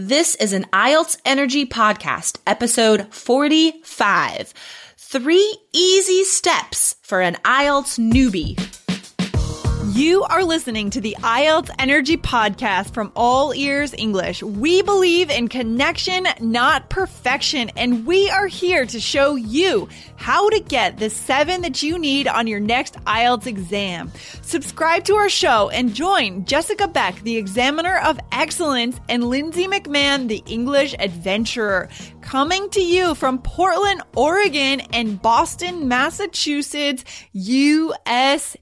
This is an IELTS Energy Podcast, episode 45. Three easy steps for an IELTS newbie. You are listening to the IELTS Energy Podcast from All Ears English. We believe in connection, not perfection, and we are here to show you how to get the seven that you need on your next IELTS exam. Subscribe to our show and join Jessica Beck, the Examiner of Excellence, and Lindsay McMahon, the English Adventurer, coming to you from Portland, Oregon, and Boston, Massachusetts, USA.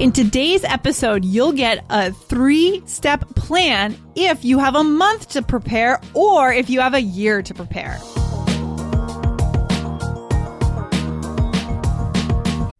In today's episode, you'll get a three step plan if you have a month to prepare or if you have a year to prepare.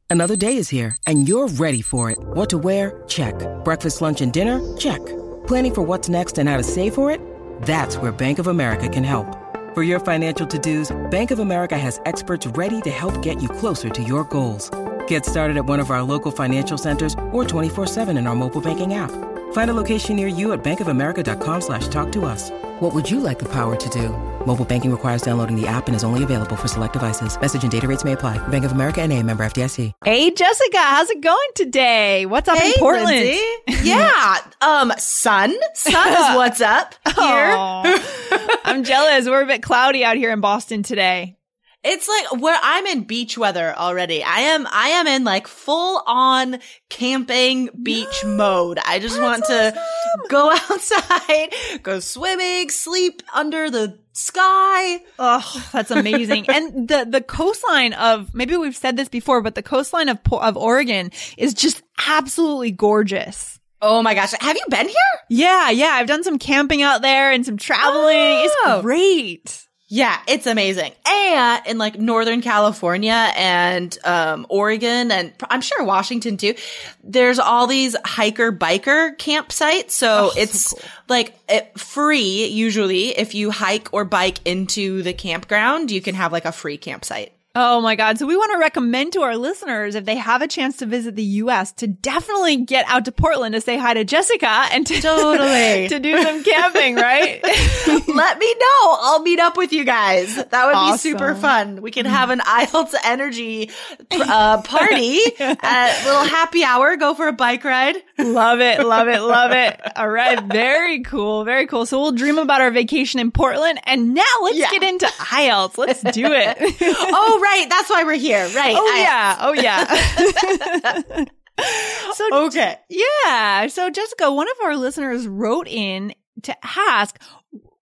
Another day is here and you're ready for it. What to wear? Check. Breakfast, lunch, and dinner? Check. Planning for what's next and how to save for it? That's where Bank of America can help. For your financial to dos, Bank of America has experts ready to help get you closer to your goals. Get started at one of our local financial centers or 24-7 in our mobile banking app. Find a location near you at bankofamerica.com slash talk to us. What would you like the power to do? Mobile banking requires downloading the app and is only available for select devices. Message and data rates may apply. Bank of America and a member FDIC. Hey, Jessica, how's it going today? What's up hey, in Portland? Lindsay. yeah. Um, sun. Sun is what's up here. I'm jealous. We're a bit cloudy out here in Boston today. It's like where I'm in beach weather already. I am, I am in like full on camping beach mode. I just want awesome. to go outside, go swimming, sleep under the sky. Oh, that's amazing. and the, the coastline of, maybe we've said this before, but the coastline of, of Oregon is just absolutely gorgeous. Oh my gosh. Have you been here? Yeah. Yeah. I've done some camping out there and some traveling. Oh. It's great. Yeah, it's amazing. And in like Northern California and um, Oregon and I'm sure Washington too, there's all these hiker biker campsites. So Oh, so it's cool. like it, free usually if you hike or bike into the campground, you can have like a free campsite. Oh my God. So we want to recommend to our listeners, if they have a chance to visit the US, to definitely get out to Portland to say hi to Jessica and to, Totally. to do some camping, right? Let me know. I'll meet up with you guys. That would be super fun. We can have an IELTS energy uh, party, a little happy hour, go for a bike ride. love it. Love it. Love it. All right. Very cool. Very cool. So we'll dream about our vacation in Portland. And now let's Yeah. get into IELTS. Let's do it. oh, right. That's why we're here. Right. Oh I- yeah. Oh yeah. so Okay. yeah. So Jessica, one of our listeners wrote in to ask,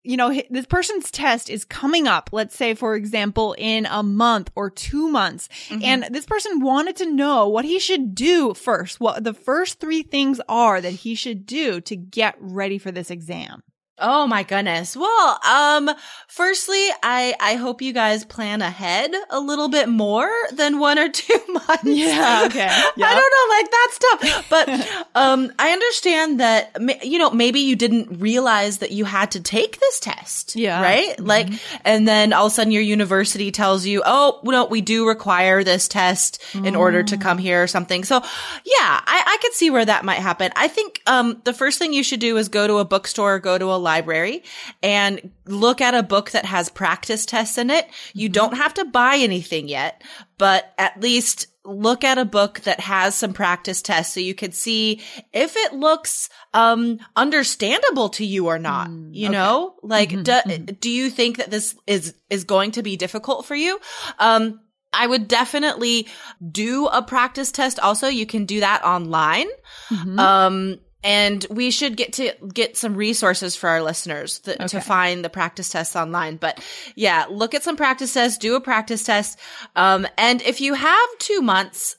you know, this person's test is coming up. Let's say, for example, in a month or two months. Mm-hmm. And this person wanted to know what he should do first. What the first three things are that he should do to get ready for this exam. Oh my goodness. Well, um, firstly, I, I hope you guys plan ahead a little bit more than one or two months. Yeah, okay. I don't know, like that's tough. But, um, I understand that, you know, maybe you didn't realize that you had to take this test. Yeah. Right? Like, and then all of a sudden your university tells you, oh, no, we do require this test in order to come here or something. So yeah, I, I could see where that might happen. I think, um, the first thing you should do is go to a bookstore, go to a library and look at a book that has practice tests in it. You don't have to buy anything yet, but at least look at a book that has some practice tests so you could see if it looks um understandable to you or not you know like do, do you think that this is is going to be difficult for you um I would definitely do a practice test. Also, you can do that online. Um, and we should get to get some resources for our listeners th- to find the practice tests online. But yeah, look at some practice tests, do a practice test. Um, and if you have two months,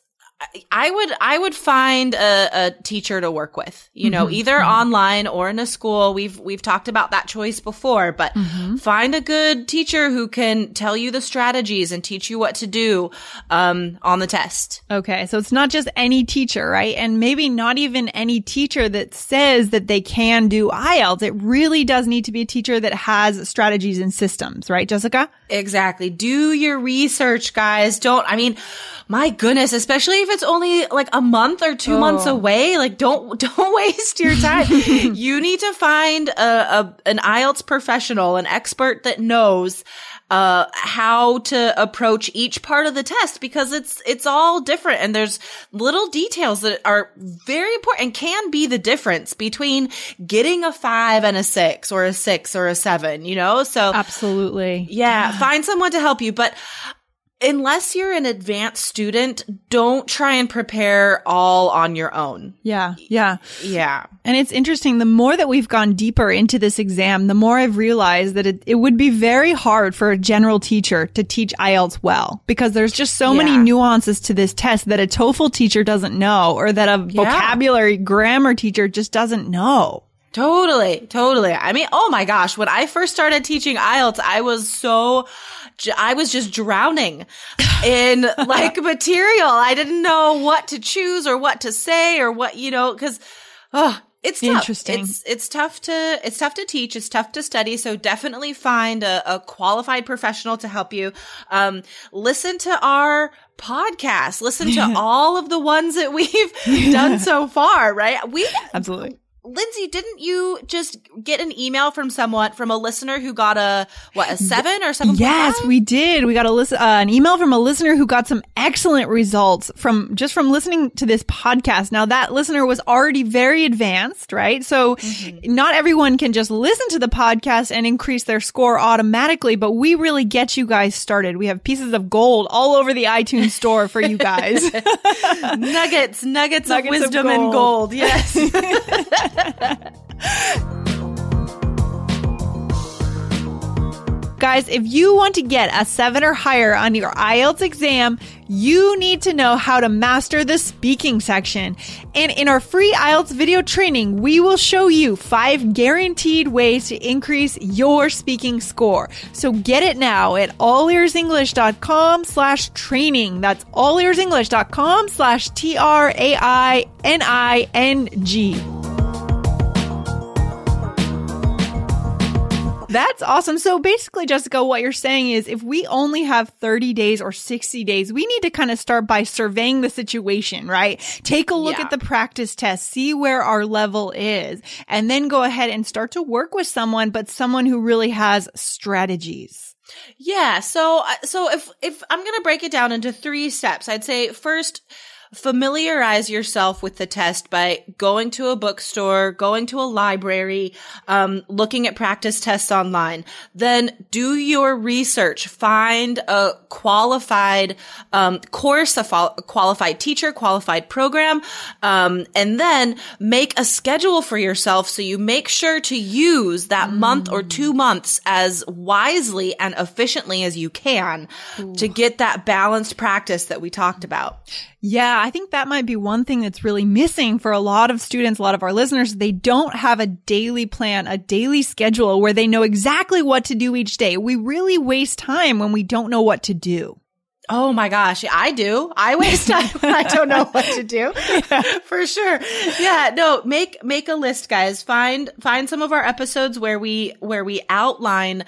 I- would, I would find a, a teacher to work with, you know, mm-hmm. either mm-hmm. online or in a school. We've, we've talked about that choice before, but mm-hmm. find a good teacher who can tell you the strategies and teach you what to do, um, on the test. Okay. So it's not just any teacher, right? And maybe not even any teacher that says that they can do IELTS. It really does need to be a teacher that has strategies and systems, right, Jessica? Exactly. Do your research, guys. Don't, I mean, my goodness, especially if it's only like a month or two months Oh. away. Like don't don't waste your time. you need to find a, a an IELTS professional, an expert that knows uh how to approach each part of the test because it's it's all different and there's little details that are very important and can be the difference between getting a 5 and a 6 or a 6 or a 7, you know? So Absolutely. yeah, find someone to help you. But unless you're an advanced student, don't try and prepare all on your own. Yeah. Yeah. Yeah. And it's interesting. The more that we've gone deeper into this exam, the more I've realized that it, it would be very hard for a general teacher to teach IELTS well because there's just so many nuances to this test that a TOEFL teacher doesn't know or that a vocabulary grammar teacher just doesn't know. Totally, totally. I mean, oh my gosh, when I first started teaching IELTS, I was so, I was just drowning in like material. I didn't know what to choose or what to say or what, you know, cause, oh, it's tough. Interesting. It's, it's tough to, it's tough to teach. It's tough to study. So definitely find a, a qualified professional to help you. Um, listen to our podcast. Listen to all of the ones that we've done so far, right? We, Absolutely. Lindsay, didn't you just get an email from someone from a listener who got a what a seven or seven? Yes, we did. We got a listen, uh, an email from a listener who got some excellent results from just from listening to this podcast. Now that listener was already very advanced, right? So Mm-hmm. not everyone can just listen to the podcast and increase their score automatically, but we really get you guys started. We have pieces of gold all over the iTunes store for you guys. nuggets, nuggets, Nuggets of of wisdom and gold. gold. Yes. Guys, if you want to get a seven or higher on your IELTS exam, you need to know how to master the speaking section. And in our free IELTS video training, we will show you five guaranteed ways to increase your speaking score. So get it now at allearsenglish.com slash training. That's allearsenglish.com slash T-R-A-I-N-I-N-G. That's awesome. So basically, Jessica, what you're saying is if we only have 30 days or 60 days, we need to kind of start by surveying the situation, right? Take a look Yeah. at the practice test, see where our level is, and then go ahead and start to work with someone, but someone who really has strategies. Yeah. So, uh, so if, if I'm going to break it down into three steps, I'd say first, familiarize yourself with the test by going to a bookstore, going to a library, um, looking at practice tests online. Then do your research. Find a qualified, um, course, a fol- qualified teacher, qualified program, um, and then make a schedule for yourself so you make sure to use that month or two months as wisely and efficiently as you can to get that balanced practice that we talked about. Yeah, I think that might be one thing that's really missing for a lot of students, a lot of our listeners. They don't have a daily plan, a daily schedule where they know exactly what to do each day. We really waste time when we don't know what to do. Oh my gosh, I do. I waste time when I don't know what to do. For sure. Yeah, no, make make a list guys. Find find some of our episodes where we where we outline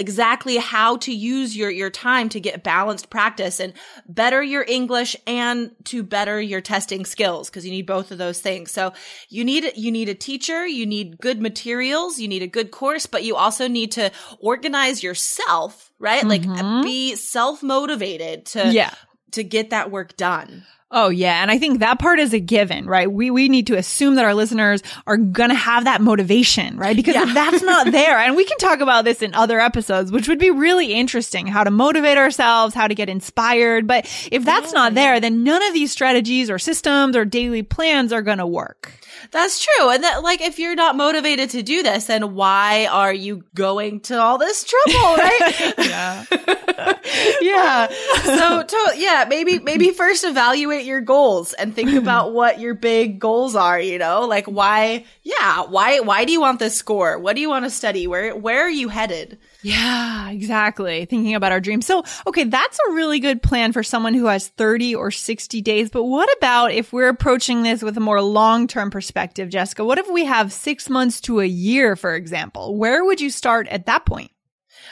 exactly how to use your your time to get balanced practice and better your English and to better your testing skills because you need both of those things. So you need you need a teacher, you need good materials, you need a good course, but you also need to organize yourself, right? Like uh, mm-hmm. be self-motivated to Yeah. to get that work done. Oh yeah, and I think that part is a given, right? We we need to assume that our listeners are going to have that motivation, right? Because if that's not there, and we can talk about this in other episodes, which would be really interesting, how to motivate ourselves, how to get inspired, but if that's not there, then none of these strategies or systems or daily plans are going to work. That's true. And that like if you're not motivated to do this, then why are you going to all this trouble, right? Yeah. yeah. So to, yeah, maybe maybe first evaluate your goals and think about what your big goals are, you know? Like why yeah, why why do you want this score? What do you want to study? Where where are you headed? Yeah, exactly. Thinking about our dreams. So, okay, that's a really good plan for someone who has 30 or 60 days. But what about if we're approaching this with a more long-term perspective, Jessica? What if we have six months to a year, for example? Where would you start at that point?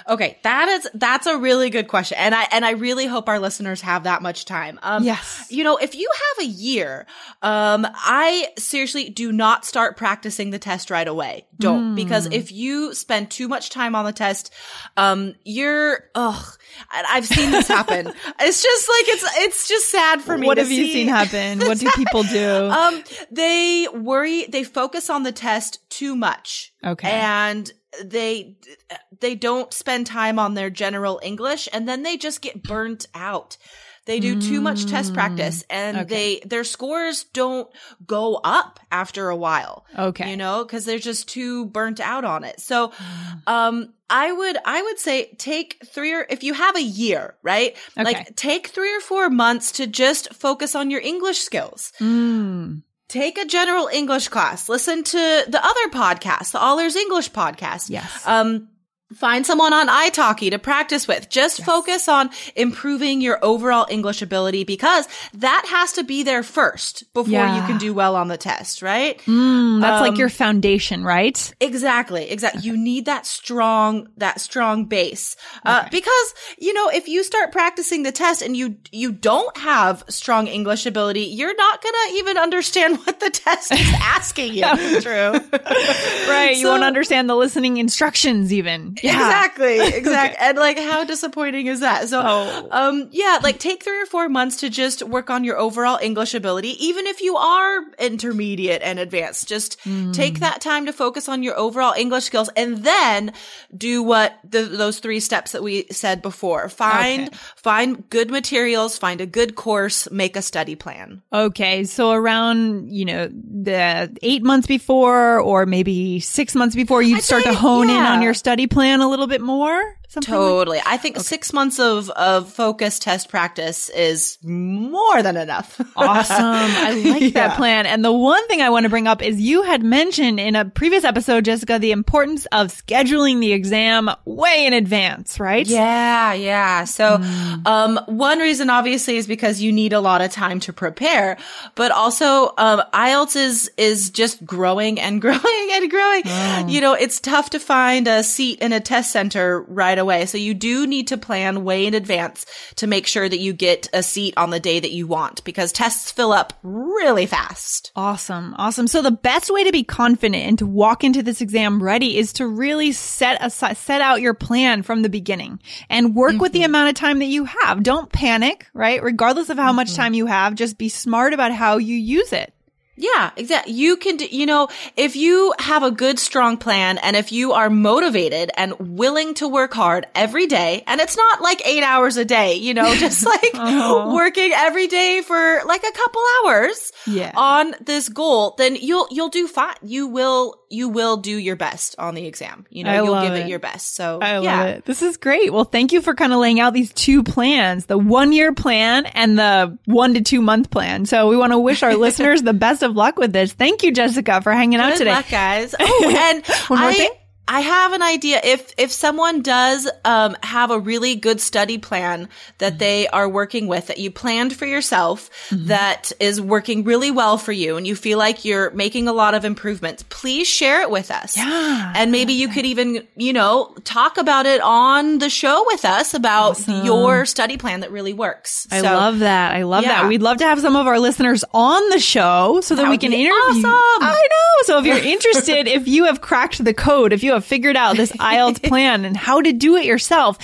Okay, that is that's a really good question, and I and I really hope our listeners have that much time. Um, Yes. you know, if you have a year, um, I seriously do not start practicing the test right away. Don't because if you spend too much time on the test, um, you're ugh. I've seen this happen. it's just like it's it's just sad for me. What have you seen happen? What do people do? Um, they worry, they focus on the test too much. Okay. And they, they don't spend time on their general English and then they just get burnt out. They do too much test practice and Mm, Okay. they, their scores don't go up after a while. Okay. You know, cause they're just too burnt out on it. So, um, I would, I would say take three or, if you have a year, right? Okay. Like take three or four months to just focus on your English skills Mm. Take a general English class. Listen to the other podcast, the All Ears English podcast. Yes. Um, find someone on italki to practice with. Just focus on improving your overall English ability because that has to be there first before you can do well on the test, right? Mm, that's like Um, your foundation, right? Exactly, exactly. You need that strong, that strong base. Uh, because, you know, if you start practicing the test and you, you don't have strong English ability, you're not gonna even understand what the test is asking you. True. right. you won't understand the listening instructions even. Yeah. Exactly, exactly. And like, how disappointing is that? So, Oh. um, yeah, like take three or four months to just work on your overall English ability, even if you are intermediate and advanced. Just Hmm. take that time to focus on your overall English skills and then do what the, those three steps that we said before. Find, Okay. find good materials, find a good course, make a study plan. Okay. So around, you know, the eight months before or maybe six months before, you'd I'd start to hone in on your study plan a little bit more. Something like- Totally. I think six months of, of focus test practice is more than enough. Awesome. I like that plan. And the one thing I want to bring up is you had mentioned in a previous episode, Jessica, the importance of scheduling the exam way in advance, right? Yeah, yeah. So, um, one reason obviously is because you need a lot of time to prepare, but also, um, IELTS is, is just growing and growing and growing. You know, it's tough to find a seat in a test center right away. So you do need to plan way in advance to make sure that you get a seat on the day that you want because tests fill up really fast. Awesome. Awesome. So the best way to be confident and to walk into this exam ready is to really set aside, set out your plan from the beginning and work with the mm-hmm. amount of time that you have. Don't panic, right? Regardless of how much mm-hmm. time you have, just be smart about how you use it. Yeah, exactly. You can, do, you know, if you have a good, strong plan and if you are motivated and willing to work hard every day, and it's not like eight hours a day, you know, just like uh-huh. working every day for like a couple hours Yeah. on this goal, then you'll, you'll do fine. You will, you will do your best on the exam. You know, I you'll give it. it. your best. So I love yeah. it. This is great. Well, thank you for kind of laying out these two plans, the one year plan and the one to two month plan. So we want to wish our listeners the best of luck with this. Thank you, Jessica, for hanging out Good today. luck, guys. Oh, and One more I, thing? I have an idea. If if someone does um, have a really good study plan that Mm-hmm. they are working with, that you planned for yourself, Mm-hmm. that is working really well for you, and you feel like you're making a lot of improvements, please share it with us. Yeah, and maybe you could even, you know, talk about it on the show with us about your study plan that really works. I So- love that. I love that. We'd love to have some of our listeners on the show so that, we can interview. awesome. I know. So if you're interested, if you have cracked the code, if you have figured out this IELTS plan and how to do it yourself,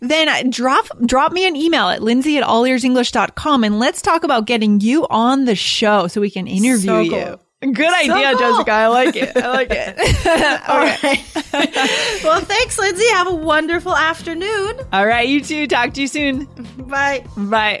then drop drop me an email at lindsay at allearsenglish.com and let's talk about getting you on the show so we can interview So you. cool. Good idea, cool. Jessica. I like it. I like it. All right. well, thanks, Lindsay. Have a wonderful afternoon. All right, you too. Talk to you soon. Bye. Bye.